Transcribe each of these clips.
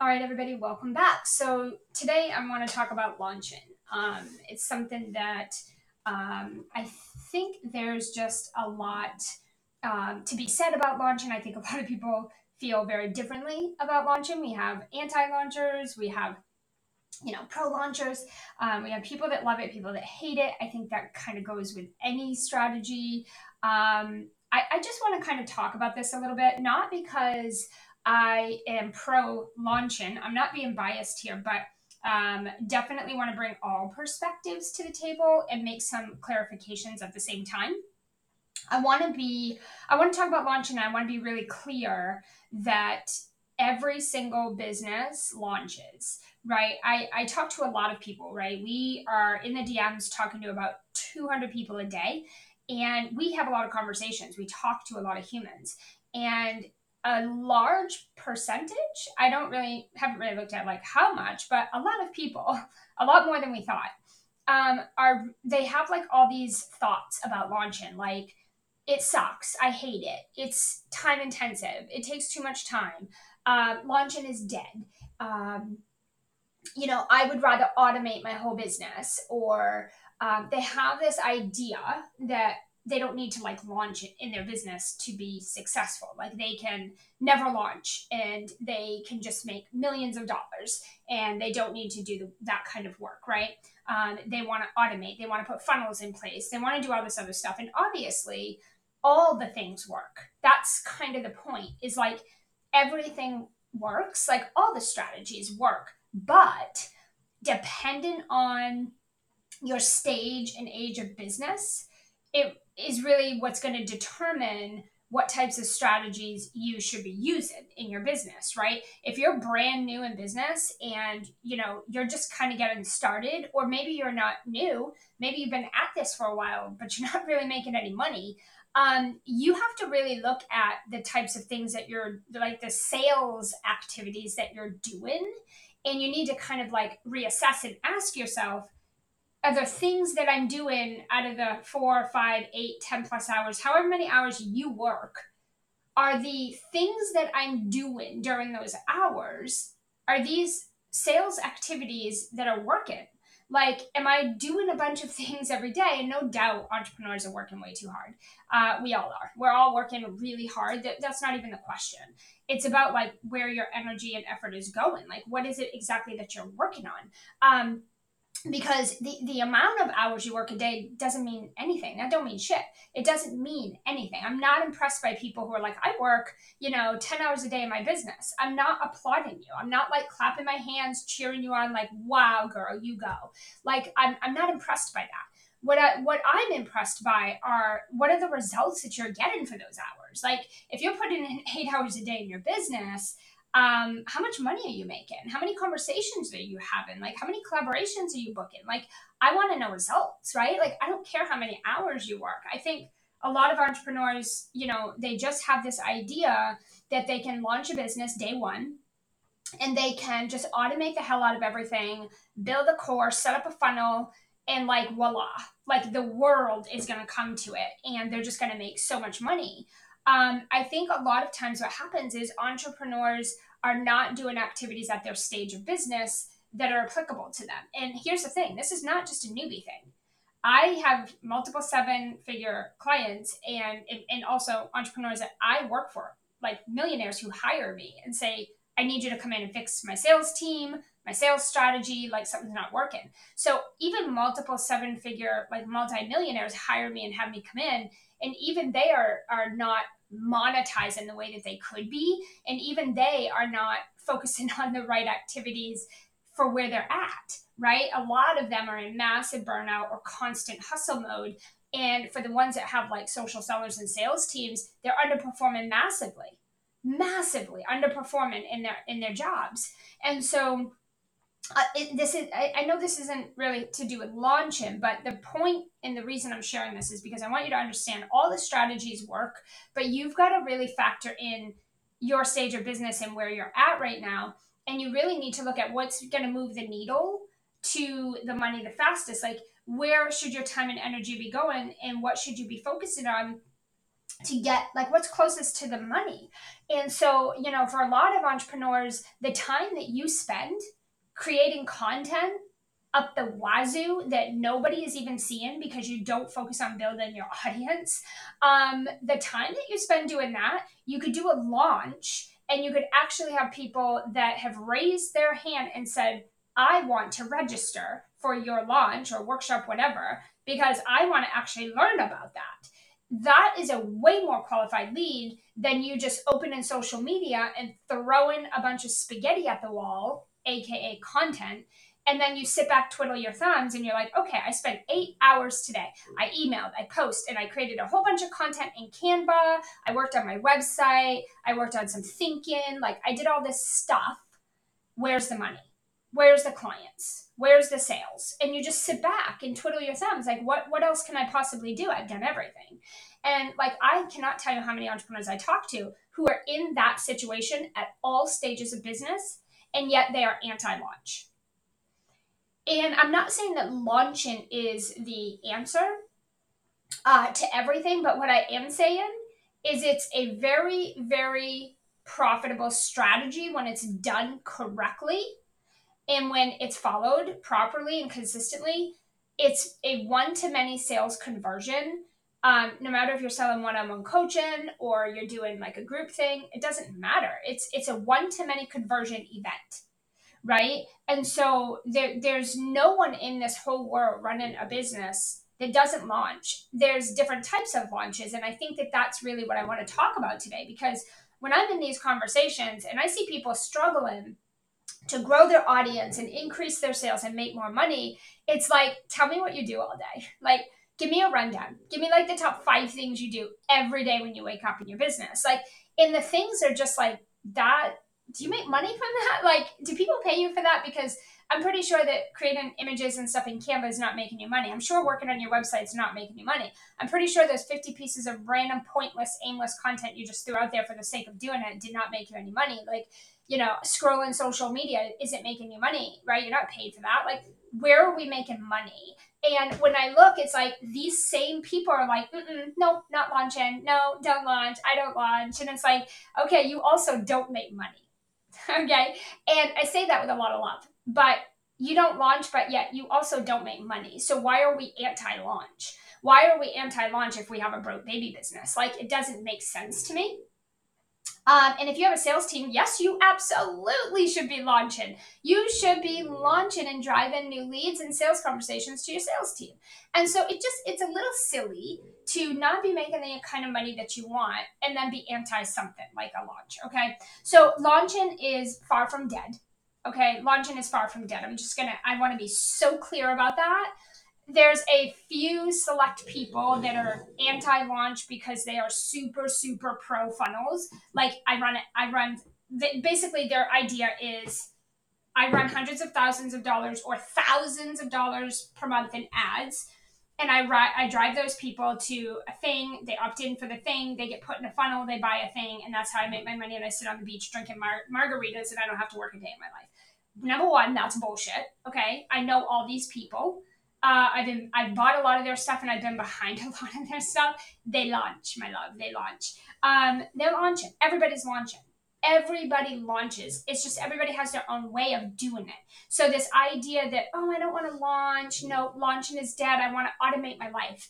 All right, everybody, welcome back. So today I want to talk about launching. Um, it's something that um, I think there's just a lot um, to be said about launching. I think a lot of people feel very differently about launching. We have anti-launchers, we have you know pro launchers, um, we have people that love it, people that hate it. I think that kind of goes with any strategy. Um, I, I just want to kind of talk about this a little bit, not because I am pro launching. I'm not being biased here, but um, definitely want to bring all perspectives to the table and make some clarifications at the same time. I want to be, I want to talk about launching. I want to be really clear that every single business launches, right? I, I talk to a lot of people, right? We are in the DMs talking to about 200 people a day, and we have a lot of conversations. We talk to a lot of humans. And a large percentage. I don't really haven't really looked at like how much but a lot of people a lot more than we thought um, are they have like all these thoughts about launching like it sucks i hate it it's time intensive it takes too much time uh, launching is dead um, you know i would rather automate my whole business or um, they have this idea that they don't need to like launch in their business to be successful. Like they can never launch and they can just make millions of dollars and they don't need to do the, that kind of work, right? Um, they want to automate, they want to put funnels in place, they want to do all this other stuff. And obviously, all the things work. That's kind of the point is like everything works, like all the strategies work, but dependent on your stage and age of business, it is really what's going to determine what types of strategies you should be using in your business right? If you're brand new in business and you know you're just kind of getting started or maybe you're not new maybe you've been at this for a while but you're not really making any money um, you have to really look at the types of things that you're like the sales activities that you're doing and you need to kind of like reassess and ask yourself are the things that I'm doing out of the four, five, eight, ten plus hours, however many hours you work, are the things that I'm doing during those hours, are these sales activities that are working? Like, am I doing a bunch of things every day? And no doubt entrepreneurs are working way too hard. Uh, we all are. We're all working really hard. That, that's not even the question. It's about like where your energy and effort is going. Like, what is it exactly that you're working on? Um, because the, the amount of hours you work a day doesn't mean anything. That don't mean shit. It doesn't mean anything. I'm not impressed by people who are like i work you know 10 hours a day in my business. I'm not applauding you. I'm not like clapping my hands cheering you on like wow girl you go. Like i'm, I'm not impressed by that. What I, what I'm impressed by are what are the results that you're getting for those hours. Like if you're putting in eight hours a day in your business, um, how much money are you making? How many conversations are you having? Like, how many collaborations are you booking? Like, I want to know results, right? Like, I don't care how many hours you work. I think a lot of entrepreneurs, you know, they just have this idea that they can launch a business day one and they can just automate the hell out of everything, build a course, set up a funnel, and like voila, like the world is going to come to it and they're just going to make so much money. Um, I think a lot of times what happens is entrepreneurs are not doing activities at their stage of business that are applicable to them. And here's the thing this is not just a newbie thing. I have multiple seven figure clients and, and also entrepreneurs that I work for, like millionaires who hire me and say, I need you to come in and fix my sales team, my sales strategy, like something's not working. So even multiple seven figure, like multi-millionaires hire me and have me come in. And even they are are not monetize in the way that they could be. And even they are not focusing on the right activities for where they're at, right? A lot of them are in massive burnout or constant hustle mode. And for the ones that have like social sellers and sales teams, they're underperforming massively, massively underperforming in their in their jobs. And so uh, it, this is I, I, know this isn't really to do with launching but the point and the reason i'm sharing this is because i want you to understand all the strategies work but you've got to really factor in your stage of business and where you're at right now and you really need to look at what's going to move the needle to the money the fastest like where should your time and energy be going and what should you be focusing on to get like what's closest to the money. And so, you know, for a lot of entrepreneurs, the time that you spend creating content up the wazoo that nobody is even seeing because you don't focus on building your audience. Um, the time that you spend doing that, you could do a launch and you could actually have people that have raised their hand and said, I want to register for your launch or workshop, whatever, because I want to actually learn about that. That is a way more qualified lead than you just opening social media and throwing a bunch of spaghetti at the wall, aka content, and then you sit back, twiddle your thumbs, and you're like, okay, I spent eight hours today. I emailed, I post, and I created a whole bunch of content in Canva. I worked on my website. I worked on some thinking. Like, I did all this stuff. Where's the money? Where's the clients? Where's the sales? And you just sit back and twiddle your thumbs. Like, what, what else can I possibly do? I've done everything. And like, I cannot tell you how many entrepreneurs I talk to who are in that situation at all stages of business, and yet they are anti launch and I'm not saying that launching is the answer uh, to everything, but what I am saying is it's a very, very profitable strategy when it's done correctly and when it's followed properly and consistently. It's a one to many sales conversion. Um, no matter if you're selling one-on-one coaching or you're doing like a group thing, it doesn't matter. It's it's a one to many conversion event right? And so there, there's no one in this whole world running a business that doesn't launch. There's different types of launches, and I think that that's really what I want to talk about today because when I'm in these conversations and I see people struggling to grow their audience and increase their sales and make more money, it's like, tell me what you do all day. Like, give me a rundown. Give me like the top five things you do every day when you wake up in your business. Like, and the things are just like that do you make money from that? Like, do people pay you for that? Because I'm pretty sure that creating images and stuff in Canva is not making you money. I'm sure working on your website is not making you money. I'm pretty sure those 50 pieces of random, pointless, aimless content you just threw out there for the sake of doing it did not make you any money. Like, you know, scrolling social media isn't making you money, right? You're not paid for that. Like, where are we making money? And when I look, it's like these same people are like, Mm-mm, no, not launching. No, don't launch. I don't launch. And it's like, okay, you also don't make money okay? And I say that with a lot of love, but you don't launch, but yet you also don't make money. So why are we anti launch? Why are we anti launch if we have a broke baby business? Like, it doesn't make sense to me. Um, and if you have a sales team, yes, you absolutely should be launching. You should be launching and driving new leads and sales conversations to your sales team. And so it just it's a little silly to not be making the kind of money that you want and then be anti something like a launch. Okay. So launching is far from dead. Okay. Launching is far from dead. I'm just gonna I want to be so clear about that there's a few select people that are anti-launch because they are super super pro funnels. Like i run it i run basically their idea is i run hundreds of thousands of dollars or thousands of dollars per month in ads. And I, I drive those people to a thing they opt in for the thing they get put in a funnel they buy a thing and that's how i make my money and i sit on the beach drinking mar- margaritas and i don't have to work a day in my life. Number one that's bullshit okay? I know all these people uh, I've been I've bought a lot of their stuff and I've been behind a lot of their stuff. They launch, my love. They launch. Um, they're launching. Everybody's launching. Everybody launches. It's just everybody has their own way of doing it. So this idea that oh I don't want to launch. No, launching is dead. I want to automate my life.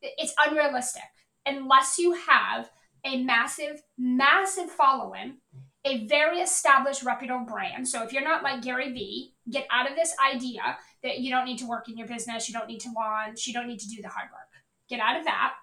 It's unrealistic unless you have a massive, massive following a very established, reputable brand. So if you're not like Gary Vee, get out of this idea that you don't need to work in your business, you don't need to launch, you don't need to do the hard work. Get out of that.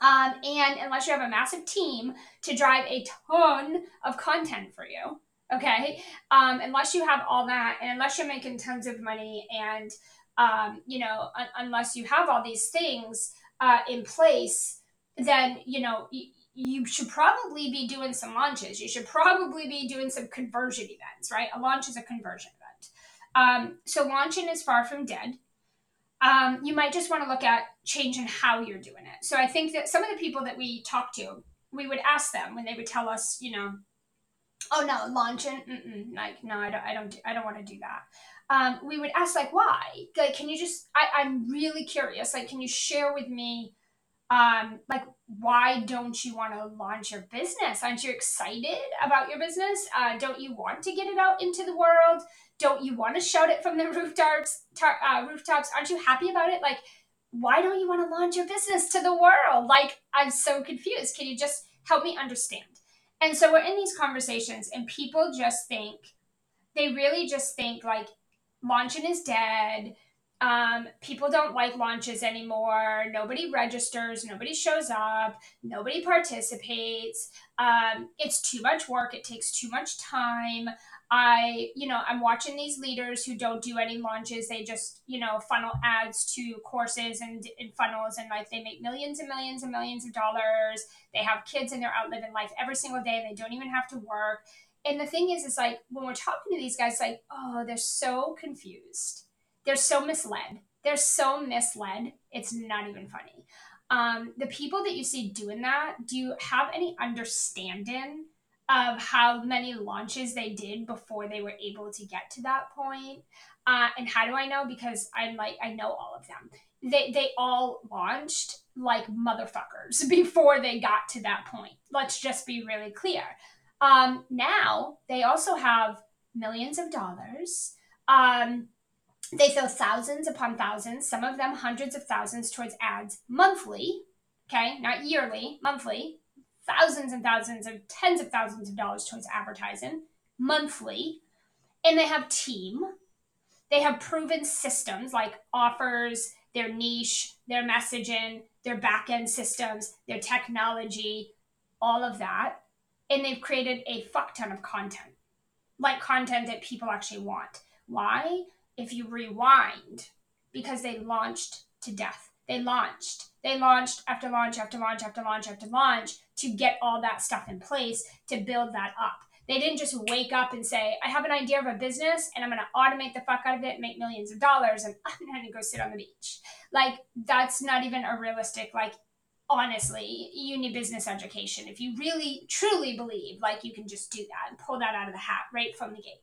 Um, and unless you have a massive team to drive a ton of content for you, okay, um, unless you have all that, and unless you're making tons of money, and um, you know, un- unless you have all these things uh, in place, then you know. Y- you should probably be doing some launches. You should probably be doing some conversion events, right? A launch is a conversion event. Um, so launching is far from dead. Um, you might just want to look at changing how you're doing it. So I think that some of the people that we talk to, we would ask them when they would tell us, you know, oh no, launching, like no, I don't, I don't, I don't want to do that. Um, we would ask like, why? Like, can you just? I, I'm really curious. Like, can you share with me? um, like why don't you want to launch your business? Aren't you excited about your business? Uh, don't you want to get it out into the world? Don't you want to shout it from the rooftops tar- uh, rooftops? Aren't you happy about it? Like why don't you want to launch your business to the world? Like i'm so confused. Can you just help me understand? And so we're in these conversations and people just think they really just think like launching is dead um, people don't like launches anymore. Nobody registers. Nobody shows up. Nobody participates. Um, it's too much work. It takes too much time. I, you know, I'm watching these leaders who don't do any launches. They just, you know, funnel ads to courses and, and funnels, and like they make millions and millions and millions of dollars. They have kids and they're out living life every single day. And they don't even have to work. And the thing is, it's like when we're talking to these guys, like, oh, they're so confused they're so misled. They're so misled. It's not even funny. Um, the people that you see doing that, do you have any understanding of how many launches they did before they were able to get to that point? Uh, and how do I know? Because I'm like, I know all of them. They, they all launched like motherfuckers before they got to that point. Let's just be really clear. Um, now they also have millions of dollars. Um, they throw thousands upon thousands, some of them hundreds of thousands towards ads monthly, okay, not yearly, monthly, thousands and thousands of tens of thousands of dollars towards advertising monthly. And they have team. They have proven systems like offers, their niche, their messaging, their back end systems, their technology, all of that. And they've created a fuck ton of content, like content that people actually want. Why? If you rewind, because they launched to death. They launched. They launched after launch after launch after launch after launch to get all that stuff in place to build that up. They didn't just wake up and say, I have an idea of a business and I'm going to automate the fuck out of it, make millions of dollars, and I'm going to go sit on the beach. Like, that's not even a realistic, like, honestly, you need business education. If you really, truly believe, like, you can just do that and pull that out of the hat right from the gate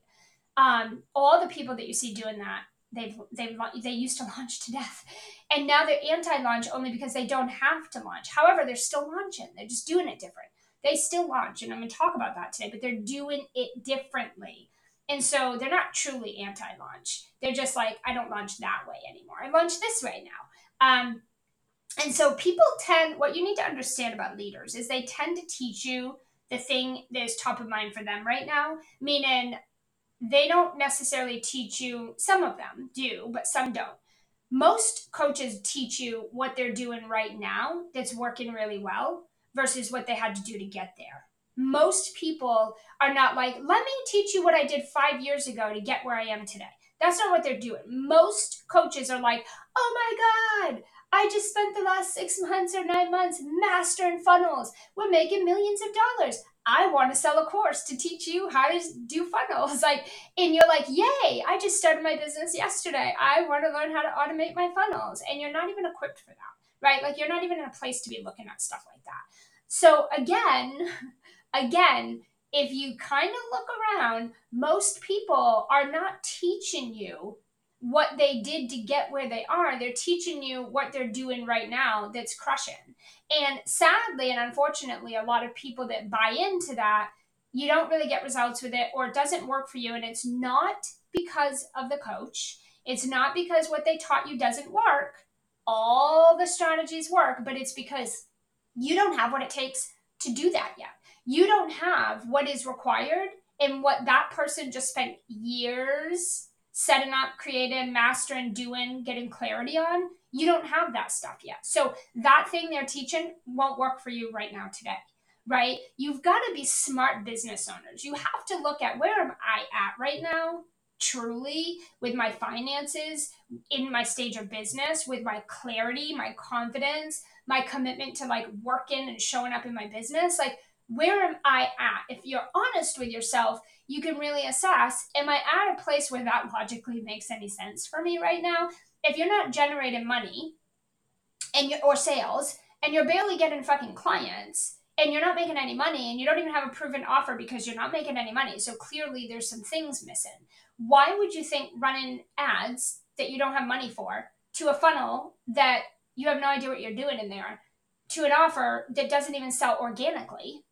um, all the people that you see doing that they've they've they used to launch to death. And now they're anti-launch only because they don't have to launch. However they're still launching. They're just doing it different. They still launch and i'm going to talk about that today but they're doing it differently. And so they're not truly anti-launch. They're just like i don't launch that way anymore. I launch this way now. Um, and so people tend what you need to understand about leaders is they tend to teach you the thing that is top of mind for them right now meaning they don't necessarily teach you, some of them do, but some don't. Most coaches teach you what they're doing right now that's working really well versus what they had to do to get there. Most people are not like, let me teach you what I did five years ago to get where I am today. That's not what they're doing. Most coaches are like, oh my God, I just spent the last six months or nine months mastering funnels. We're making millions of dollars. I want to sell a course to teach you how to do funnels. Like, and you're like, yay, I just started my business yesterday. I want to learn how to automate my funnels. And you're not even equipped for that, right? Like, you're not even in a place to be looking at stuff like that. So, again, again, if you kind of look around, most people are not teaching you what they did to get where they are. They're teaching you what they're doing right now that's crushing. And sadly and unfortunately, a lot of people that buy into that, you don't really get results with it or it doesn't work for you. And it's not because of the coach, it's not because what they taught you doesn't work. All the strategies work, but it's because you don't have what it takes to do that yet. You don't have what is required and what that person just spent years setting up, creating, mastering, doing, getting clarity on, you don't have that stuff yet. So that thing they're teaching won't work for you right now today. Right? You've got to be smart business owners. You have to look at where am I at right now? truly with my finances in my stage of business with my clarity my confidence my commitment to like working and showing up in my business like where am i at if you're honest with yourself you can really assess am I at a place where that logically makes any sense for me right now? If you're not generating money and you or sales and you're barely getting fucking clients and you're not making any money and you don't even have a proven offer because you're not making any money. So clearly there's some things missing. Why would you think running ads that you don't have money for to a funnel that you have no idea what you're doing in there to an offer that doesn't even sell organically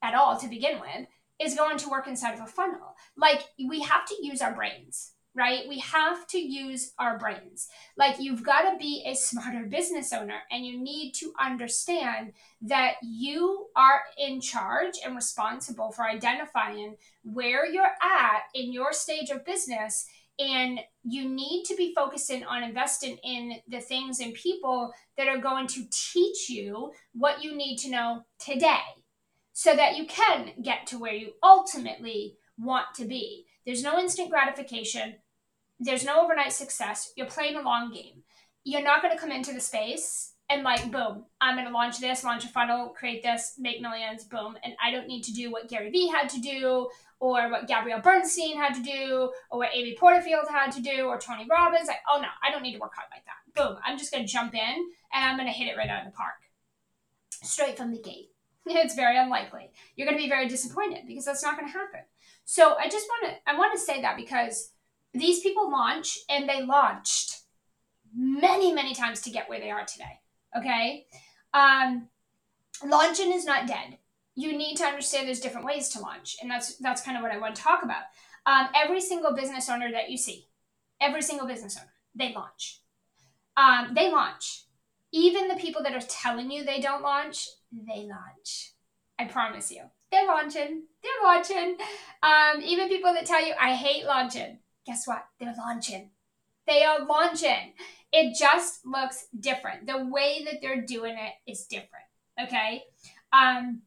at all to begin with is going to work inside of a funnel. Like we have to use our brains, right? We have to use our brains. Like you've got to be a smarter business owner and you need to understand that you are in charge and responsible for identifying where you're at in your stage of business and you need to be focusing on investing in the things and people that are going to teach you what you need to know today so that you can get to where you ultimately want to be. There's no instant gratification, there's no overnight success. You're playing a long game. You're not going to come into the space and like boom i'm going to launch this launch a funnel create this make millions boom and i don't need to do what gary vee had to do or what gabrielle bernstein had to do or what amy porterfield had to do or tony robbins like oh no i don't need to work hard like that boom i'm just going to jump in and i'm going to hit it right out of the park straight from the gate it's very unlikely you're going to be very disappointed because that's not going to happen so i just want to i want to say that because these people launch and they launched many many times to get where they are today Okay. Um, launching is not dead. You need to understand there's different ways to launch, and that's that's kind of what I want to talk about. Um, every single business owner that you see, every single business owner, they launch. Um, they launch. Even the people that are telling you they don't launch, they launch. I promise you, they're launching. They're launching. Um, even people that tell you I hate launching, guess what? They're launching. They are launching. It just looks different. The way that they're doing it is different. Okay. Um,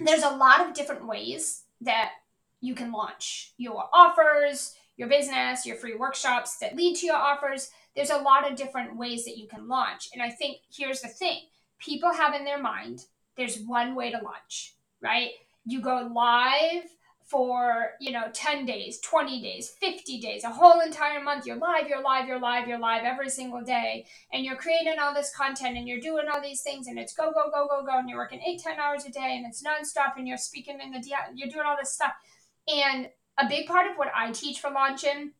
there's a lot of different ways that you can launch your offers, your business, your free workshops that lead to your offers. There's a lot of different ways that you can launch. And I think here's the thing people have in their mind there's one way to launch, right? You go live for you know 10 days 20 days 50 days a whole entire month. You're live you're live you're live you're live every single day and you're creating all this content and you're doing all these things and it's go go go go go and you're working eight ten hours a day and it's nonstop and you're speaking in the you're doing all this stuff. And a big part of what i teach for launching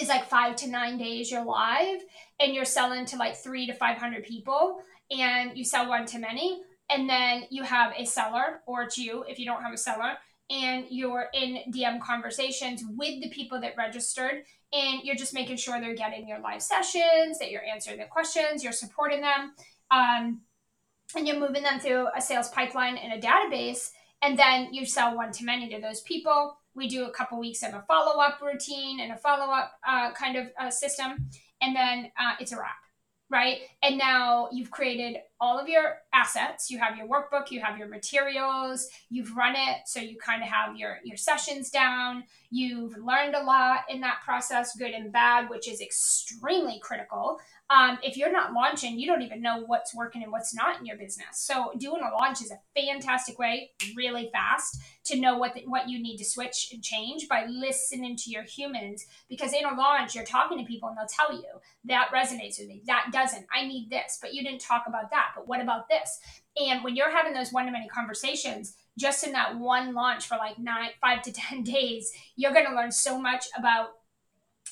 is like five to nine days you're live and you're selling to like three to 500 people and you sell one to many and then you have a seller or it's you if you don't have a seller and you're in DM conversations with the people that registered and you're just making sure they're getting your live sessions, that you're answering the questions, you're supporting them, um, and you're moving them through a sales pipeline and a database, and then you sell one to many to those people. We do a couple weeks of a follow up routine and a follow up uh, kind of uh, system, and then uh, it's a wrap right? And now you've created all of your assets. You have your workbook, you have your materials, you've run it, so you kind of have your your sessions down. You've learned a lot in that process, good and bad, which is extremely critical um, if you're not launching, you don't even know what's working and what's not in your business. So doing a launch is a fantastic way, really fast, to know what the, what you need to switch and change by listening to your humans. Because in a launch, you're talking to people and they'll tell you that resonates with me, that doesn't. I need this, but you didn't talk about that. But what about this? And when you're having those one to many conversations, just in that one launch for like nine, five to ten days, you're going to learn so much about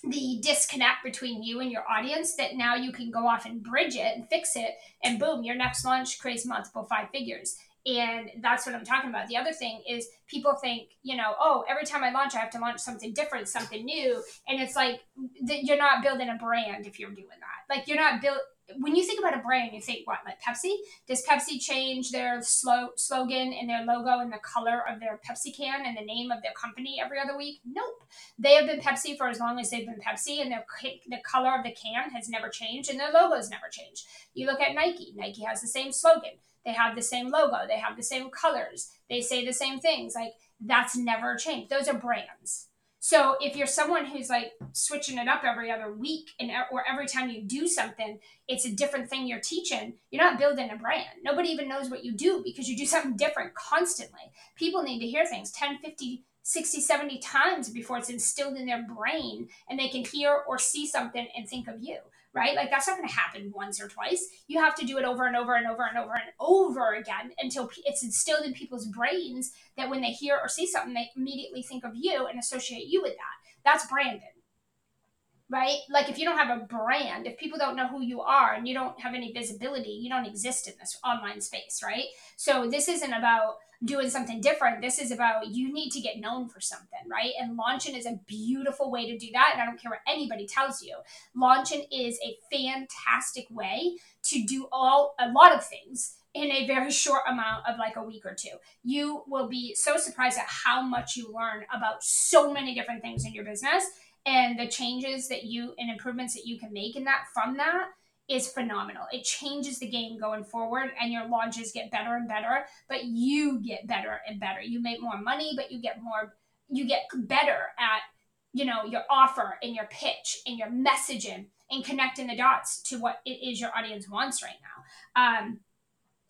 the disconnect between you and your audience that now you can go off and bridge it and fix it and boom your next launch creates multiple five figures. And that's what i'm talking about. The other thing is people think you know oh every time i launch i have to launch something different something new. And it's like you're not building a brand if you're doing that. Like you're not built when you think about a brand, you think what, like Pepsi? Does Pepsi change their slow slogan and their logo and the color of their Pepsi can and the name of their company every other week? Nope. They have been Pepsi for as long as they've been Pepsi, and their the color of the can has never changed, and their logo's never changed. You look at Nike. Nike has the same slogan. They have the same logo. They have the same colors. They say the same things. Like that's never changed. Those are brands so if you're someone who's like switching it up every other week and or every time you do something, it's a different thing you're teaching, you're not building a brand. Nobody even knows what you do because you do something different constantly. People need to hear things 10, 50, 60, 70 times before it's instilled in their brain and they can hear or see something and think of you right? Like that's not going to happen once or twice. You have to do it over and over and over and over and over again until it's instilled in people's brains that when they hear or see something, they immediately think of you and associate you with that. That's branding. right? Like if you don't have a brand, if people don't know who you are and you don't have any visibility, you don't exist in this online space, right? So this isn't about doing something different. This is about you need to get known for something, right? And launching is a beautiful way to do that. And I don't care what anybody tells you. Launching is a fantastic way to do all a lot of things in a very short amount of like a week or two. You will be so surprised at how much you learn about so many different things in your business and the changes that you and improvements that you can make in that from that is phenomenal. It changes the game going forward, and your launches get better and better, but you get better and better. You make more money, but you get more, you get better at, you know, your offer and your pitch and your messaging and connecting the dots to what it is your audience wants right now. Um,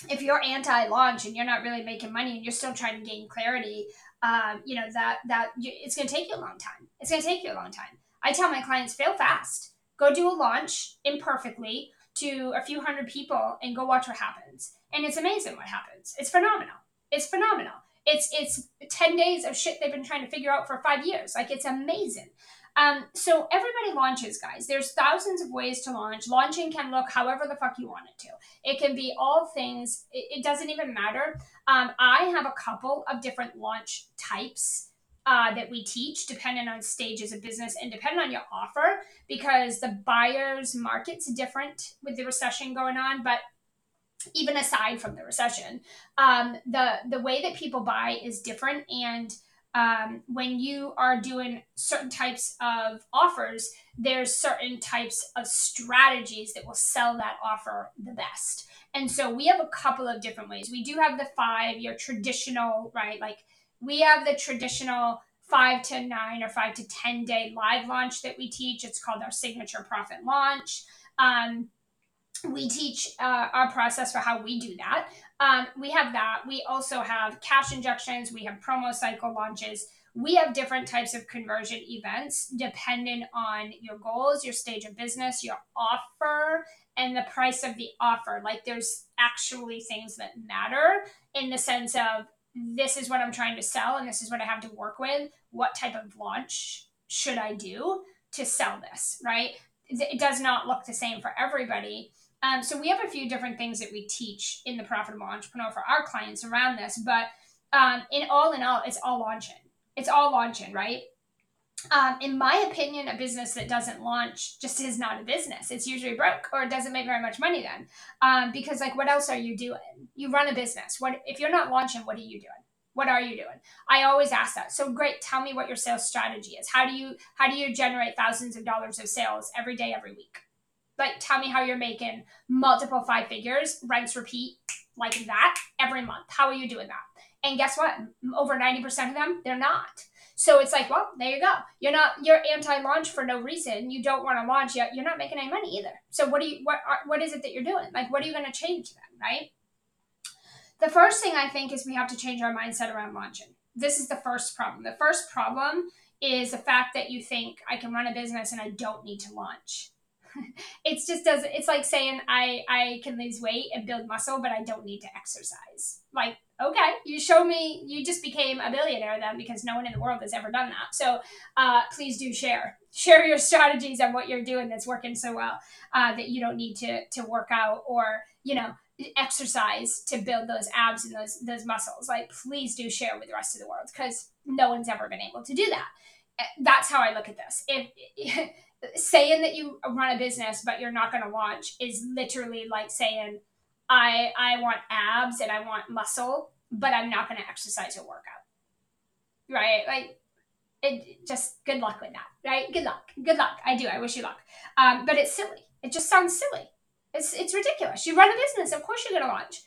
if you're anti-launch and you're not really making money and you're still trying to gain clarity, um, you know that that it's going to take you a long time. It's going to take you a long time. I tell my clients fail fast. Go do a launch imperfectly to a few hundred people and go watch what happens. And it's amazing what happens. It's phenomenal. It's phenomenal. It's it's 10 days of shit they've been trying to figure out for 5 years. Like it's amazing. Um, so everybody launches, guys. There's thousands of ways to launch. Launching can look however the fuck you want it to. It can be all things. It, it doesn't even matter. Um, I have a couple of different launch types uh, that we teach, dependent on stages of business and dependent on your offer, because the buyer's market's different with the recession going on. But even aside from the recession, um, the the way that people buy is different and um, when you are doing certain types of offers, there's certain types of strategies that will sell that offer the best. And so we have a couple of different ways. We do have the five, your traditional, right? Like we have the traditional five to nine or five to 10 day live launch that we teach. It's called our signature profit launch. Um, we teach uh, our process for how we do that. Um, we have that. We also have cash injections. We have promo cycle launches. We have different types of conversion events depending on your goals, your stage of business, your offer, and the price of the offer. Like there's actually things that matter in the sense of this is what I'm trying to sell and this is what I have to work with. What type of launch should I do to sell this, right? It does not look the same for everybody. Um, so we have a few different things that we teach in the Profitable Entrepreneur for our clients around this, but um, in all in all, it's all launching. It's all launching, right? Um, in my opinion, a business that doesn't launch just is not a business. It's usually broke or it doesn't make very much money then. Um, because like, what else are you doing? You run a business. What if you're not launching? What are you doing? What are you doing? I always ask that. So great. Tell me what your sales strategy is. How do you how do you generate thousands of dollars of sales every day, every week? like tell me how you're making multiple five figures, rinse, repeat like that every month. How are you doing that? And guess what? Over 90% of them, they're not. So it's like, well, there you go. You're not you're anti-launch for no reason. You don't want to launch yet. You're not making any money either. So what do you what are, what is it that you're doing? Like what are you going to change then, right? The first thing I think is we have to change our mindset around launching. This is the first problem. The first problem is the fact that you think I can run a business and I don't need to launch it's just doesn't it's like saying I I can lose weight and build muscle, but I don't need to exercise. Like, okay, you show me you just became a billionaire then because no one in the world has ever done that. So uh, please do share share your strategies on what you're doing that's working so well uh, that you don't need to to work out or you know exercise to build those abs and those those muscles. Like, please do share with the rest of the world because no one's ever been able to do that. Eh, that's how I look at this. If saying that you run a business but you're not going to launch is literally like saying I I want abs and I want muscle, but I'm not going to exercise or work out. Right? Like it just good luck with that. Right? Good luck. Good luck. I do. I wish you luck. Um, but it's silly. It just sounds silly. It's it's ridiculous. You run a business, of course you're going to launch.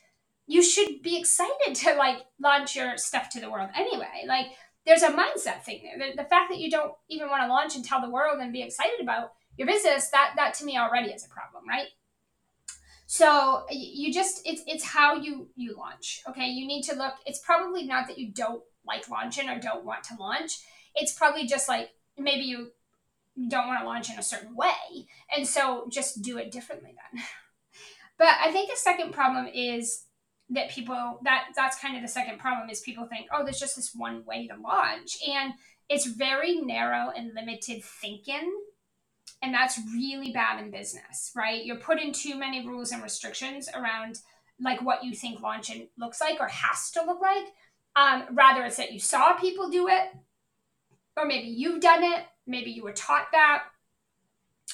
You should be excited to like launch your stuff to the world anyway. Like there's a mindset thing there. The, the fact that you don't even want to launch and tell the world and be excited about your business, that that to me already is a problem, right? So you just it's it's how you you launch. Okay, you need to look. It's probably not that you don't like launching or don't want to launch. It's probably just like maybe you don't want to launch in a certain way, and so just do it differently then. but I think the second problem is that people that that's kind of the second problem is people think oh there's just this one way to launch and it's very narrow and limited thinking And that's really bad in business, right? You're putting too many rules and restrictions around like what you think launching looks like or has to look like. Um, rather, it's that you saw people do it, or maybe you've done it, maybe you were taught that,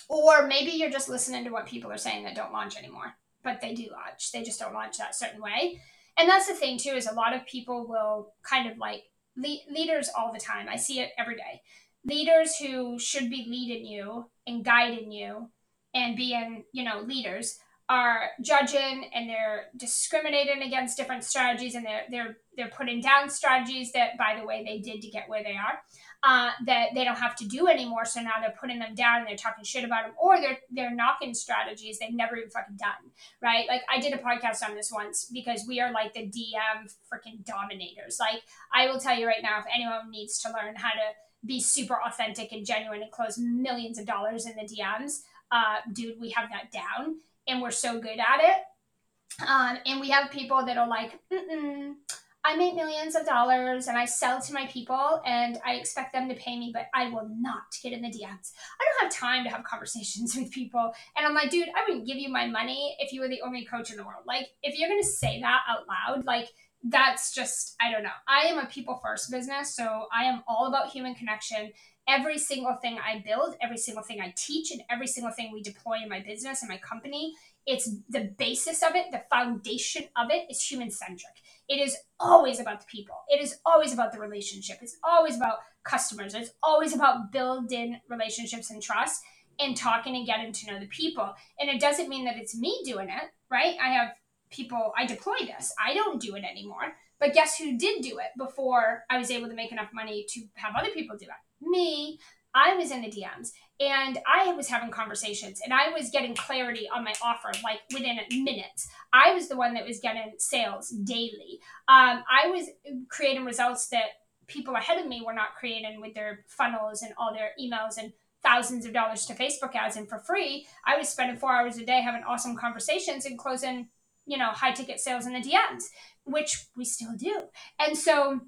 or maybe you're just listening to what people are saying that don't launch anymore, but they do launch. They just don't launch that certain way. And that's the thing too is a lot of people will kind of like le- leaders all the time. I see it every day. Leaders who should be leading you and guiding you and being, you know, leaders are judging and they're discriminating against different strategies and they're they're they're putting down strategies that by the way they did to get where they are uh, that they don't have to do anymore. So now they're putting them down and they're talking shit about them or they're they're knocking strategies they've never even fucking done right? Like i did a podcast on this once because we are like the dm freaking dominators. Like i will tell you right now if anyone needs to learn how to be super authentic and genuine and close millions of dollars in the dms uh, dude we have that down and we're so good at it. Um, and we have people that are like, Mm-mm, I make millions of dollars and I sell to my people and I expect them to pay me, but I will not get in the DMs. I don't have time to have conversations with people. And I'm like, dude, I wouldn't give you my money if you were the only coach in the world. Like, if you're going to say that out loud, like, that's just, I don't know. I am a people first business. So I am all about human connection every single thing I build, every single thing I teach, and every single thing we deploy in my business and my company, it's the basis of it, the foundation of it is human centric. It is always about the people. It is always about the relationship. It's always about customers. It's always about building relationships and trust and talking and getting to know the people. And it doesn't mean that it's me doing it, right? I have people, I deploy this. I don't do it anymore. But guess who did do it before I was able to make enough money to have other people do it? me, I was in the DMs and I was having conversations and I was getting clarity on my offer like within minutes. I was the one that was getting sales daily. Um, I was creating results that people ahead of me were not creating with their funnels and all their emails and thousands of dollars to Facebook ads and for free. I was spending four hours a day having awesome conversations and closing, you know, high ticket sales in the DMs, which we still do. And so,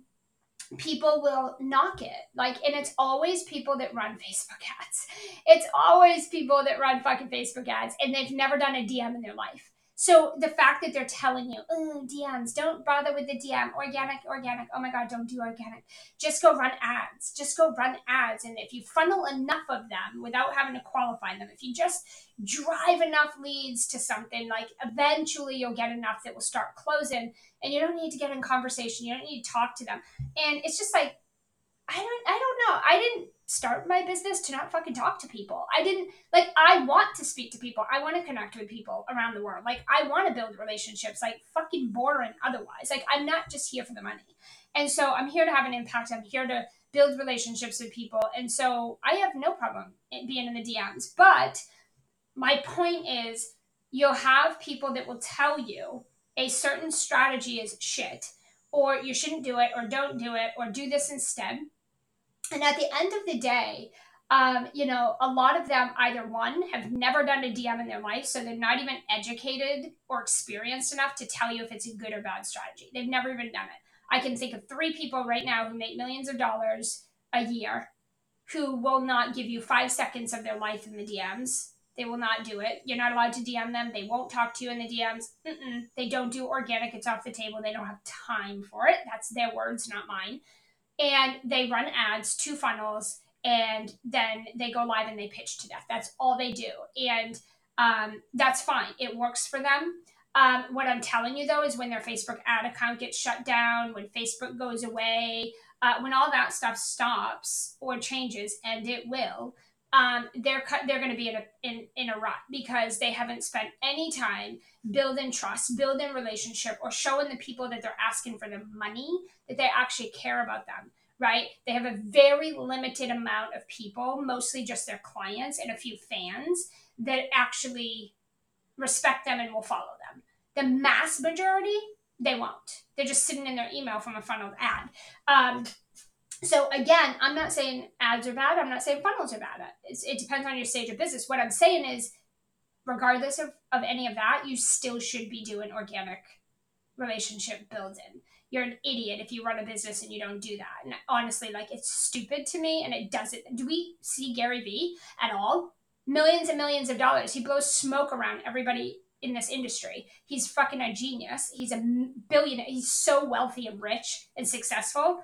people will knock it. Like, and it's always people that run Facebook ads. It's always people that run fucking Facebook ads and they've never done a DM in their life. So the fact that they're telling you, DMs, don't bother with the DM, organic, organic. Oh my God, don't do organic. Just go run ads. Just go run ads. And if you funnel enough of them without having to qualify them, if you just drive enough leads to something, like eventually you'll get enough that will start closing and you don't need to get in conversation. You don't need to talk to them. And it's just like, I don't I don't know. I didn't start my business to not fucking talk to people. I didn't like I want to speak to people. I want to connect with people around the world. Like I want to build relationships. Like fucking boring otherwise. Like I'm not just here for the money. And so I'm here to have an impact. I'm here to build relationships with people. And so I have no problem being in the DMs. But my point is you'll have people that will tell you a certain strategy is shit or you shouldn't do it or don't do it or do this instead and at the end of the day, um, you know, a lot of them either one have never done a DM in their life, so they're not even educated or experienced enough to tell you if it's a good or bad strategy. They've never even done it. I can think of three people right now who make millions of dollars a year who will not give you five seconds of their life in the DMs. They will not do it. You're not allowed to DM them. They won't talk to you in the DMs. Mm-mm. They don't do organic. It's off the table. They don't have time for it. That's their words, not mine and they run ads, two funnels, and then they go live and they pitch to death. That's all they do. And um, that's fine. It works for them. Um, what I'm telling you though is when their Facebook ad account gets shut down, when Facebook goes away, uh, when all that stuff stops or changes, and it will, um, they're they're going to be in a in, in a rut because they haven't spent any time building trust, building relationship, or showing the people that they're asking for the money that they actually care about them. Right? They have a very limited amount of people, mostly just their clients and a few fans that actually respect them and will follow them. The mass majority, they won't. They're just sitting in their email from a funneled ad. Um, so again, I'm not saying ads are bad. I'm not saying funnels are bad. It's, it depends on your stage of business. What I'm saying is, regardless of, of any of that, you still should be doing organic relationship building. You're an idiot if you run a business and you don't do that. And honestly, like it's stupid to me and it doesn't. Do we see Gary Vee at all? millions and millions of dollars. He blows smoke around everybody in this industry. He's fucking a genius. He's a billionaire. He's so wealthy and rich and successful.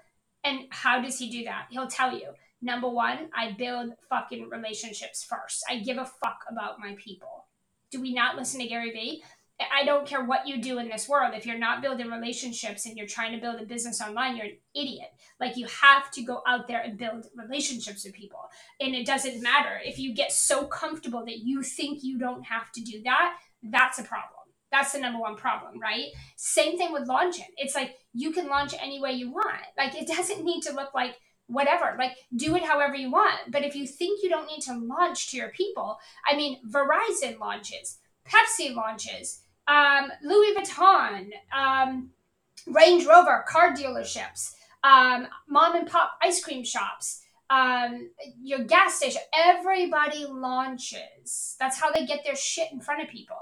And how does he do that? He'll tell you. Number one, I build fucking relationships first. I give a fuck about my people. Do we not listen to Gary Vee? I don't care what you do in this world. If you're not building relationships and you're trying to build a business online, you're an idiot. Like you have to go out there and build relationships with people. And it doesn't matter if you get so comfortable that you think you don't have to do that, that's a problem. That's the number one problem, right? Same thing with launching. It's like you can launch any way you want. Like it doesn't need to look like whatever. Like do it however you want. But if you think you don't need to launch to your people, I mean, Verizon launches, Pepsi launches, um, Louis Vuitton, um, Range Rover car dealerships, um, mom and pop ice cream shops, um, your gas station. Everybody launches. That's how they get their shit in front of people.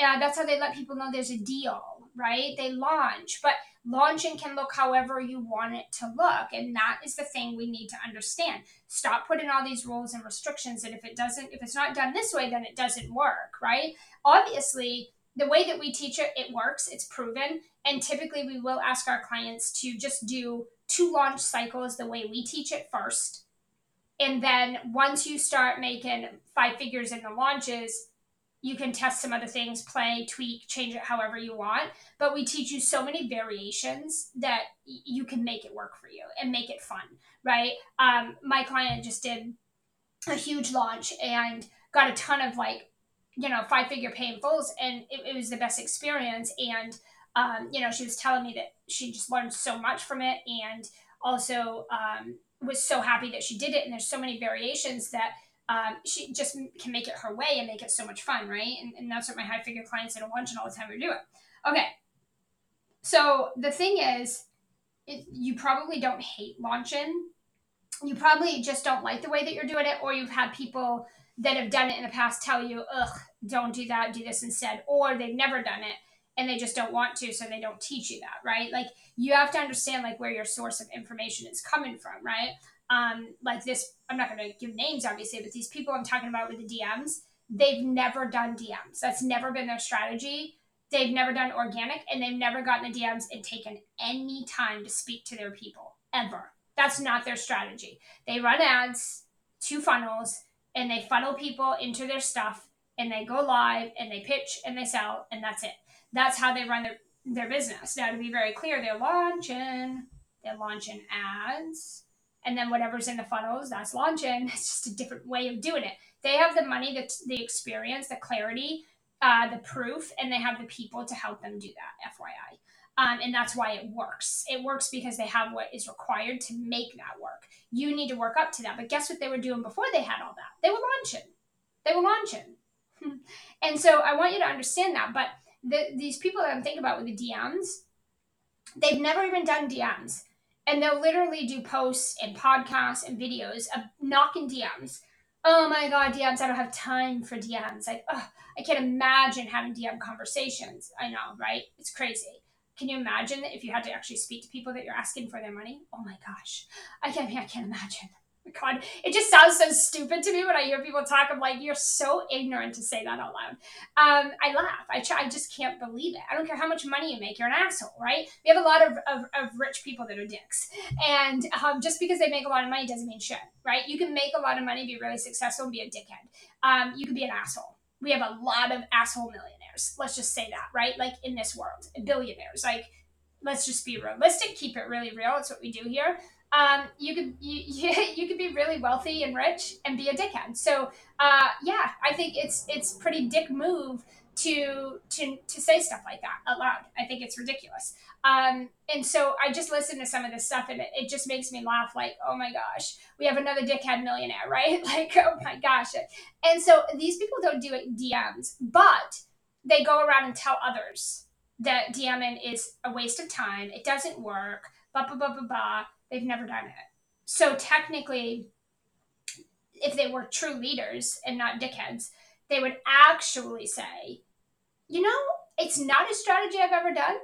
Uh, that's how they let people know there's a deal, right? They launch, but launching can look however you want it to look, and that is the thing we need to understand. Stop putting all these rules and restrictions, and if it doesn't, if it's not done this way, then it doesn't work, right? Obviously the way that we teach it, it works, it's proven. And typically, we will ask our clients to just do two launch cycles the way we teach it first. And then once you start making five figures in the launches, you can test some other things, play, tweak, change it however you want. But we teach you so many variations that you can make it work for you and make it fun, right? Um, my client just did a huge launch and got a ton of like you know five figure pay fulls and it, it was the best experience and um, you know she was telling me that she just learned so much from it and also um, was so happy that she did it. And there's so many variations that um, she just can make it her way and make it so much fun right? And, and that's what my high figure clients at a luncheon all the time are doing. Okay. So the thing is it, you probably don't hate launching. You probably just don't like the way that you're doing it or you've had people that have done it in the past tell you, ugh, don't do that, do this instead, or they've never done it and they just don't want to, so they don't teach you that, right? Like you have to understand like where your source of information is coming from, right? Um, like this, I'm not going to give names obviously, but these people I'm talking about with the DMs, they've never done DMs. That's never been their strategy. They've never done organic and they've never gotten the DMs and taken any time to speak to their people ever. That's not their strategy. They run ads, two funnels, and they funnel people into their stuff and they go live and they pitch and they sell and that's it. That's how they run their, their business. Now, to be very clear, they're launching, they're launching ads, and then whatever's in the funnels, that's launching. It's just a different way of doing it. They have the money, the, the experience, the clarity, uh, the proof, and they have the people to help them do that, FYI. Um, and that's why it works. It works because they have what is required to make that work. You need to work up to that. But guess what they were doing before they had all that? They were launching. They were launching. and so I want you to understand that. But the, these people that I'm thinking about with the DMs, they've never even done DMs. And they'll literally do posts and podcasts and videos of knocking DMs. Oh my God, DMs, I don't have time for DMs. Like, oh, I can't imagine having DM conversations. I know, right? It's crazy. Can you imagine that if you had to actually speak to people that you're asking for their money? Oh my gosh. I can't I can't imagine. God, it just sounds so stupid to me when I hear people talk. I'm like, you're so ignorant to say that out loud. Um, I laugh. I, try, I just can't believe it. I don't care how much money you make. You're an asshole, right? We have a lot of, of, of rich people that are dicks. And um, just because they make a lot of money doesn't mean shit, right? You can make a lot of money, be really successful, and be a dickhead. Um, you can be an asshole. We have a lot of asshole millionaires. Let's just say that, right? Like in this world, billionaires. Like, let's just be realistic, keep it really real. It's what we do here. Um, you could you, you could be really wealthy and rich and be a dickhead. So uh, yeah, I think it's it's pretty dick move to to to say stuff like that out loud. I think it's ridiculous. Um, and so I just listen to some of this stuff and it, it just makes me laugh like, oh my gosh, we have another dickhead millionaire, right? Like, oh my gosh. And so these people don't do it DMs, but they go around and tell others that DMing is a waste of time. It doesn't work. Blah blah blah blah blah. They've never done it. So technically, if they were true leaders and not dickheads, they would actually say, you know, it's not a strategy I've ever done.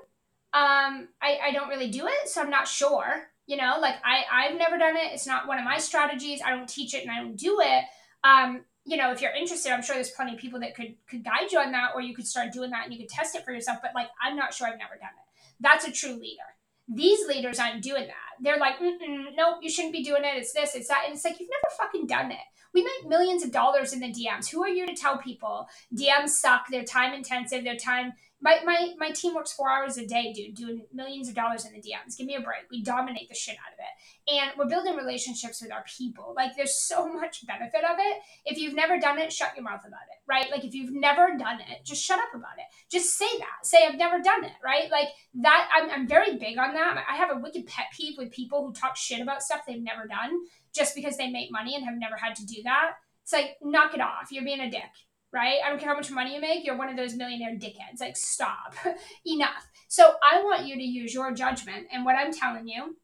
Um, I, I don't really do it, so I'm not sure. You know, like I, I've never done it. It's not one of my strategies. I don't teach it and I don't do it. Um, you know, if you're interested, I'm sure there's plenty of people that could could guide you on that, or you could start doing that and you could test it for yourself. But like, I'm not sure. I've never done it. That's a true leader. These leaders aren't doing that. They're like, no, you shouldn't be doing it. It's this, it's that, and it's like you've never fucking done it. We make millions of dollars in the DMs. Who are you to tell people DMs suck? They're time intensive. They're time my, my my team works four hours a day, dude, doing millions of dollars in the DMs. Give me a break. We dominate the shit out of it. And we're building relationships with our people. Like there's so much benefit of it. If you've never done it, shut your mouth about it, right? Like if you've never done it, just shut up about it. Just say that. Say I've never done it, right? Like that I'm, I'm very big on that. I have a wicked pet peeve with people who talk shit about stuff they've never done just because they make money and have never had to do that. It's like knock it off. You're being a dick right? I don't care how much money you make, you're one of those millionaire dickheads. Like, stop. Enough. So, I want you to use your judgment. And what I'm telling you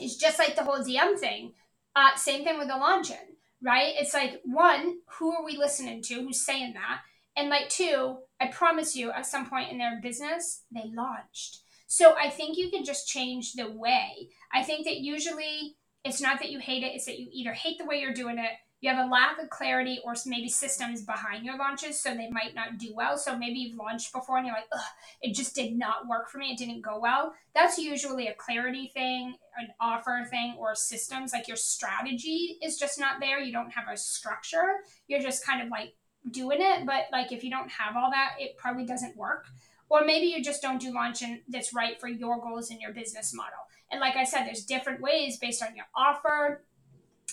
is just like the whole DM thing. Uh, same thing with the launch in, right? It's like, one, who are we listening to? Who's saying that? And like, two, I promise you, at some point in their business, they launched. So, I think you can just change the way. I think that usually it's not that you hate it, it's that you either hate the way you're doing it you have a lack of clarity or maybe systems behind your launches, so they might not do well. So maybe you've launched before and you're like, it just did not work for me. It didn't go well. That's usually a clarity thing, an offer thing, or systems. Like your strategy is just not there. You don't have a structure. You're just kind of like doing it. But like if you don't have all that, it probably doesn't work. Or maybe you just don't do launch and that's right for your goals and your business model. And like I said, there's different ways based on your offer,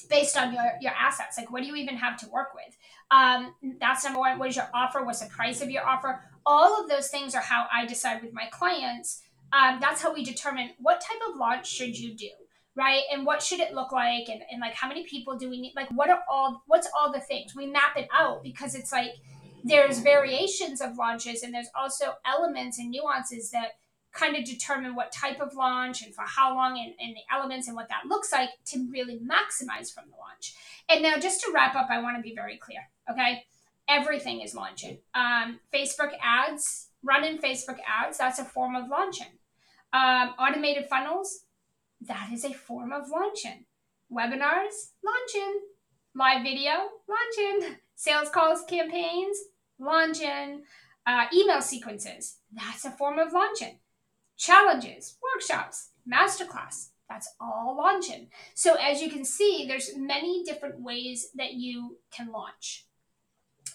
based on your your assets like what do you even have to work with? Um, that's number one what is your offer? What's the price of your offer? All of those things are how i decide with my clients um, that's how we determine what type of launch should you do right? And what should it look like? And, and like how many people do we need? Like what are all what's all the things? We map it out because it's like there's variations of launches and there's also elements and nuances that kind of determine what type of launch and for how long and, and, the elements and what that looks like to really maximize from the launch. And now, just to wrap up, I want to be very clear. Okay. Everything is launching. Um, Facebook ads, running Facebook ads, that's a form of launching. Um, automated funnels, that is a form of launching. Webinars, launching. Live video, launching. Sales calls, campaigns, launching. Uh, email sequences, that's a form of launching challenges, workshops, masterclass. That's all launching. So as you can see, there's many different ways that you can launch.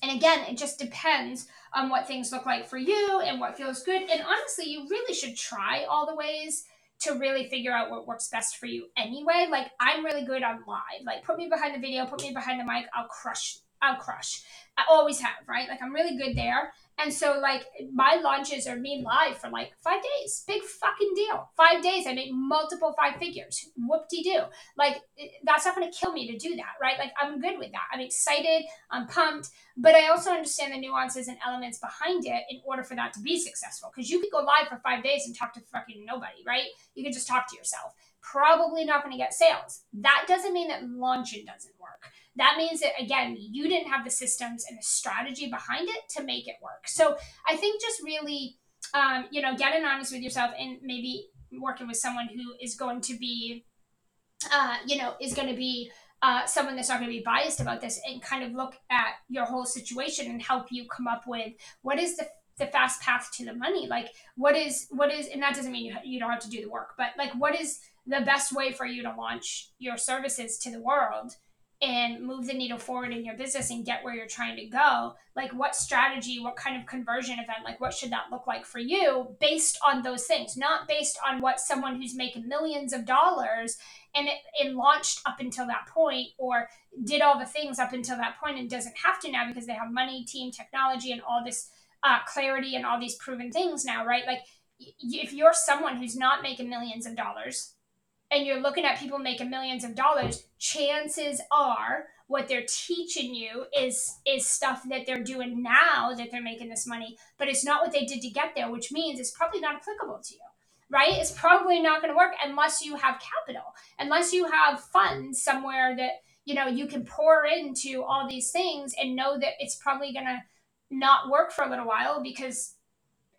And again, it just depends on what things look like for you and what feels good. And honestly, you really should try all the ways to really figure out what works best for you anyway. Like I'm really good on live. Like put me behind the video, put me behind the mic, I'll crush I'll crush. I always have, right? Like I'm really good there. And so, like, my launches are me live for like five days. Big fucking deal. Five days, I make multiple five figures. Whoop de doo. Like, that's not to kill me to do that, right? Like, I'm good with that. I'm excited. I'm pumped. But I also understand the nuances and elements behind it in order for that to be successful. Because you could go live for five days and talk to fucking nobody, right? You could just talk to yourself. Probably not going to get sales. That doesn't mean that launching doesn't work. That means that again you didn't have the systems and the strategy behind it to make it work. So i think just really um, you know getting honest with yourself and maybe working with someone who is going to be uh, you know is going to be uh, someone that's not going to be biased about this and kind of look at your whole situation and help you come up with what is the the fast path to the money. Like what is what is and that doesn't mean you, you don't have to do the work but like what is the best way for you to launch your services to the world and move the needle forward in your business and get where you're trying to go like what strategy what kind of conversion event like what should that look like for you based on those things not based on what someone who's making millions of dollars and it, launched up until that point or did all the things up until that point and doesn't have to now because they have money team technology and all this uh, clarity and all these proven things now right? Like if you're someone who's not making millions of dollars and you're looking at people making millions of dollars, chances are what they're teaching you is is stuff that they're doing now that they're making this money, but it's not what they did to get there, which means it's probably not applicable to you. Right? It's probably not going to work unless you have capital, unless you have funds somewhere that you know you can pour into all these things and know that it's probably going to not work for a little while because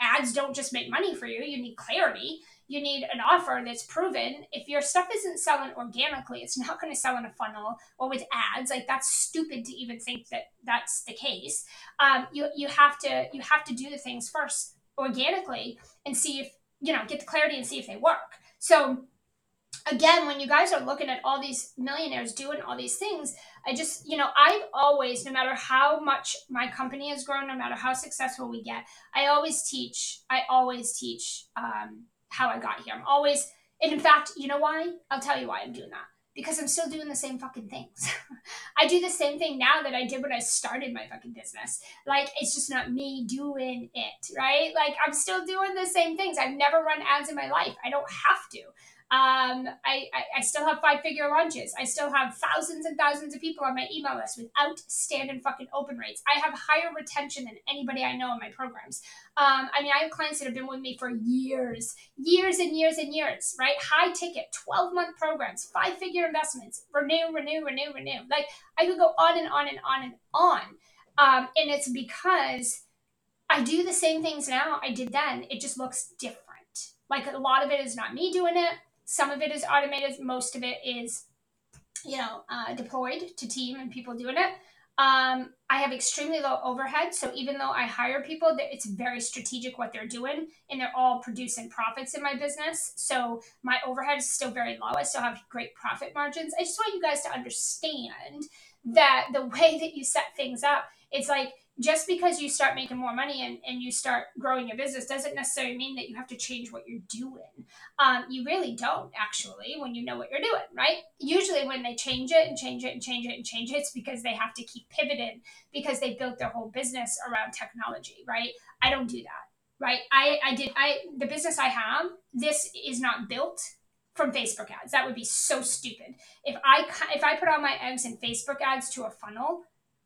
ads don't just make money for you. You need clarity you need an offer that's proven. If your stuff isn't selling organically, it's not going to sell in a funnel or with ads. Like that's stupid to even think that that's the case. Um, you you have to you have to do the things first organically and see if you know get the clarity and see if they work. So again, when you guys are looking at all these millionaires doing all these things, I just, you know, I've always, no matter how much my company has grown, no matter how successful we get, I always teach, I always teach um, how I got here. I'm always, and in fact, you know why? I'll tell you why I'm doing that. Because I'm still doing the same fucking things. I do the same thing now that I did when I started my fucking business. Like, it's just not me doing it, right? Like, I'm still doing the same things. I've never run ads in my life. I don't have to. Um, I, I, I, still have five figure launches. I still have thousands and thousands of people on my email list with outstanding fucking open rates. I have higher retention than anybody I know in my programs. Um, I mean, I have clients that have been with me for years, years and years and years, right? High ticket, 12 month programs, five figure investments, renew, renew, renew, renew. Like I could go on and on and on and on. Um, and it's because I do the same things now I did then. It just looks different. Like a lot of it is not me doing it some of it is automated, most of it is, you know, uh, deployed to team and people doing it. Um, I have extremely low overhead, so even though I hire people, it's very strategic what they're doing, and they're all producing profits in my business. So my overhead is still very low. I still have great profit margins. I just want you guys to understand that the way that you set things up, it's like just because you start making more money and, and you start growing your business doesn't necessarily mean that you have to change what you're doing. Um, you really don't, actually, when you know what you're doing, right? Usually, when they change it and change it and change it and change it, it's because they have to keep pivoting because they built their whole business around technology, right? I don't do that, right? I, I did, I, the business I have, this is not built from Facebook ads. That would be so stupid. If I if I put all my eggs in Facebook ads to a funnel,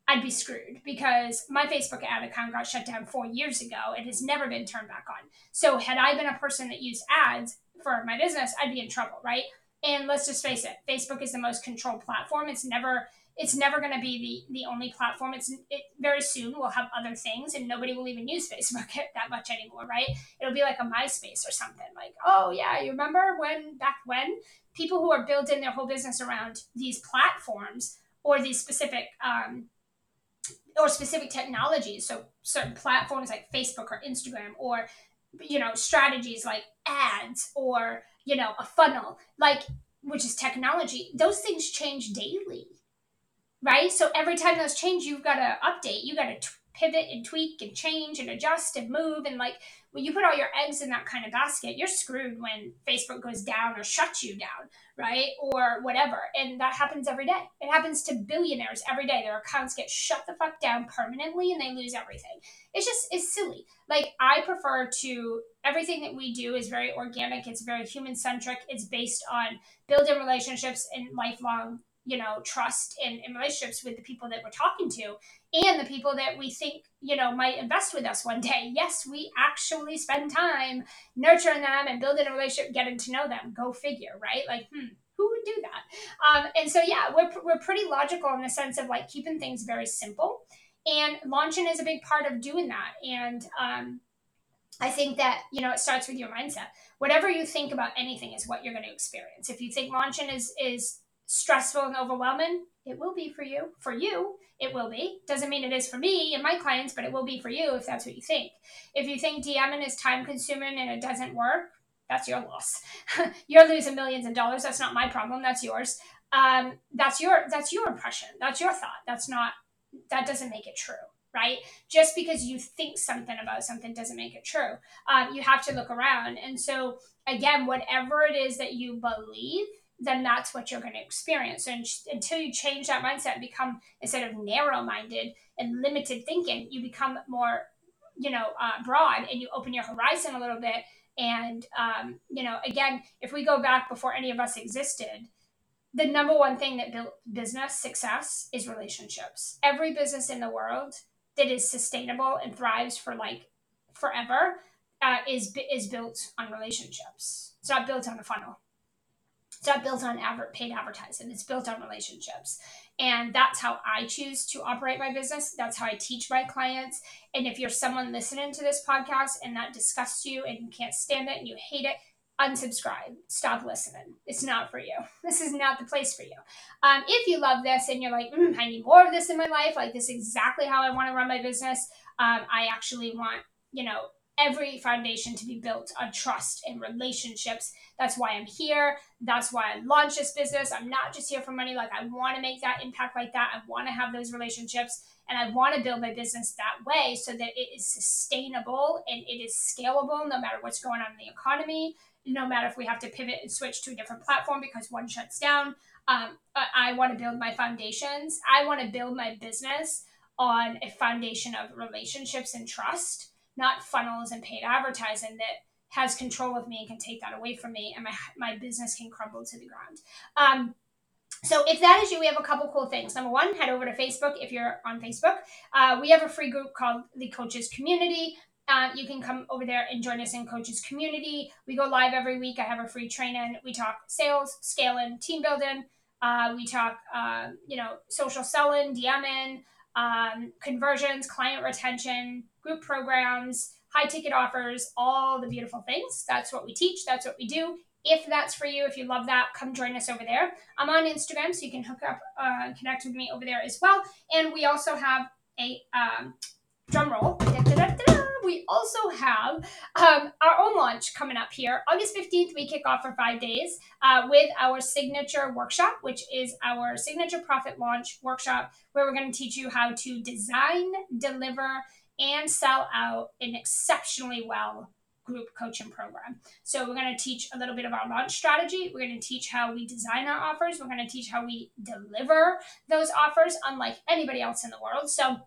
I'd be screwed because my Facebook ad account got shut down four years ago. It has never been turned back on. So, had I been a person that used ads for my business, I'd be in trouble, right? And let's just face it, Facebook is the most controlled platform. It's never it's never going to be the the only platform. It's it very soon we'll have other things, and nobody will even use Facebook that much anymore, right? It'll be like a MySpace or something. Like, oh yeah, you remember when back when people who are building their whole business around these platforms or these specific um, or specific technologies. So certain platforms like facebook or instagram or you know strategies like ads or you know a funnel like which is technology those things change daily right? So every time those change you've got to update. You got to t- pivot and tweak and change and adjust and move and like when you put all your eggs in that kind of basket you're screwed when facebook goes down or shuts you down right? Or whatever. And that happens every day. It happens to billionaires every day. Their accounts get shut the fuck down permanently and they lose everything. It's just, it's silly. Like, I prefer to, everything that we do is very organic, it's very human centric, it's based on building relationships and lifelong you know trust and, and relationships with the people that we're talking to and the people that we think you know might invest with us one day. Yes we actually spend time nurturing them and building a relationship getting to know them. Go figure right? Like hmm who would do that? Um, and so yeah we're, we're pretty logical in the sense of like keeping things very simple. And launching is a big part of doing that. And um, I think that you know it starts with your mindset. Whatever you think about anything is what you're going to experience. If you think launching is is stressful and overwhelming, it will be for you. For you, it will be. Doesn't mean it is for me and my clients, but it will be for you if that's what you think. If you think DMing is time consuming and it doesn't work, that's your loss. You're losing millions of dollars. That's not my problem. That's yours. Um, that's your that's your impression. That's your thought. That's not that doesn't make it true right? Just because you think something about something doesn't make it true. Um, you have to look around. And so, again, whatever it is that you believe, then that's what you're going to experience. And until you change that mindset and become instead of narrow minded and limited thinking, you become more, you know, uh, broad and you open your horizon a little bit. And, um, you know, again, if we go back before any of us existed, the number one thing that built business success is relationships. Every business in the world that is sustainable and thrives for like forever uh, is is built on relationships. It's not built on a funnel. It's not built on adver- paid advertising. It's built on relationships. And that's how I choose to operate my business. That's how I teach my clients. And if you're someone listening to this podcast and that disgusts you and you can't stand it and you hate it, unsubscribe, stop listening. It's not for you. This is not the place for you. Um, if you love this and you're like, mm, I need more of this in my life, like this is exactly how I want to run my business. Um, I actually want, you know, every foundation to be built on trust and relationships. That's why I'm here. That's why I launched this business. I'm not just here for money. Like, I want to make that impact like that. I want to have those relationships and I want to build my business that way so that it is sustainable and it is scalable no matter what's going on in the economy, no matter if we have to pivot and switch to a different platform because one shuts down. Um, I want to build my foundations. I want to build my business on a foundation of relationships and trust not funnels and paid advertising that has control of me and can take that away from me and my, my business can crumble to the ground. Um, so if that is you, we have a couple cool things. Number one, head over to Facebook if you're on Facebook. Uh, we have a free group called the Coaches Community. Uh, you can come over there and join us in Coaches Community. We go live every week. I have a free training. We talk sales, scaling, team building. Uh, we talk, uh, you know, social selling, DMing, um, conversions, client retention, group programs, high ticket offers, all the beautiful things. That's what we teach. That's what we do. If that's for you, if you love that, come join us over there. I'm on Instagram, so you can hook up uh, connect with me over there as well. And we also have a um, drum roll. Da, da, da, we also have um, our own launch coming up here. August 15th, we kick off for five days uh, with our signature workshop, which is our signature profit launch workshop, where we're going to teach you how to design, deliver, and sell out an exceptionally well group coaching program. So we're going to teach a little bit our launch strategy. We're going to teach how we design our offers. We're going to teach how we deliver those offers unlike anybody else in the world. So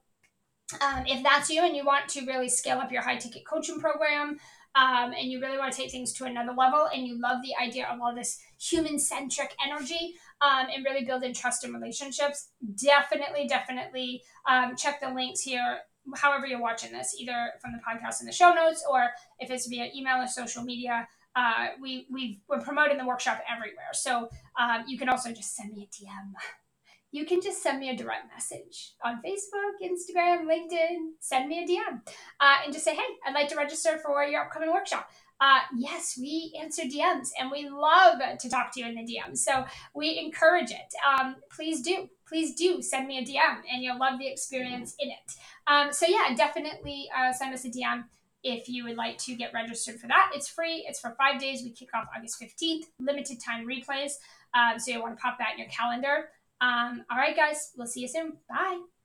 um, if that's you and you want to really scale up your high ticket coaching program, um, and you really want to take things to another level, and you love the idea of all this human centric energy um, and really building trust and relationships, definitely, definitely um, check the links here. However, you're watching this, either from the podcast in the show notes or if it's via email or social media. Uh, we we we're promoting the workshop everywhere, so um, you can also just send me a DM you can just send me a direct message on Facebook, Instagram, LinkedIn. Send me a DM uh, and just say, hey, I'd like to register for your upcoming workshop. Uh, yes, we answer DMs and we love to talk to you in the DMs. So we encourage it. Um, please do. Please do send me a DM and you'll love the experience in it. Um, so, yeah, definitely uh, send us a DM if you would like to get registered for that. It's free, it's for five days. We kick off August 15th, limited time replays. Um, so, you'll want to pop that in your calendar. Um, all right, guys, we'll see you soon. Bye.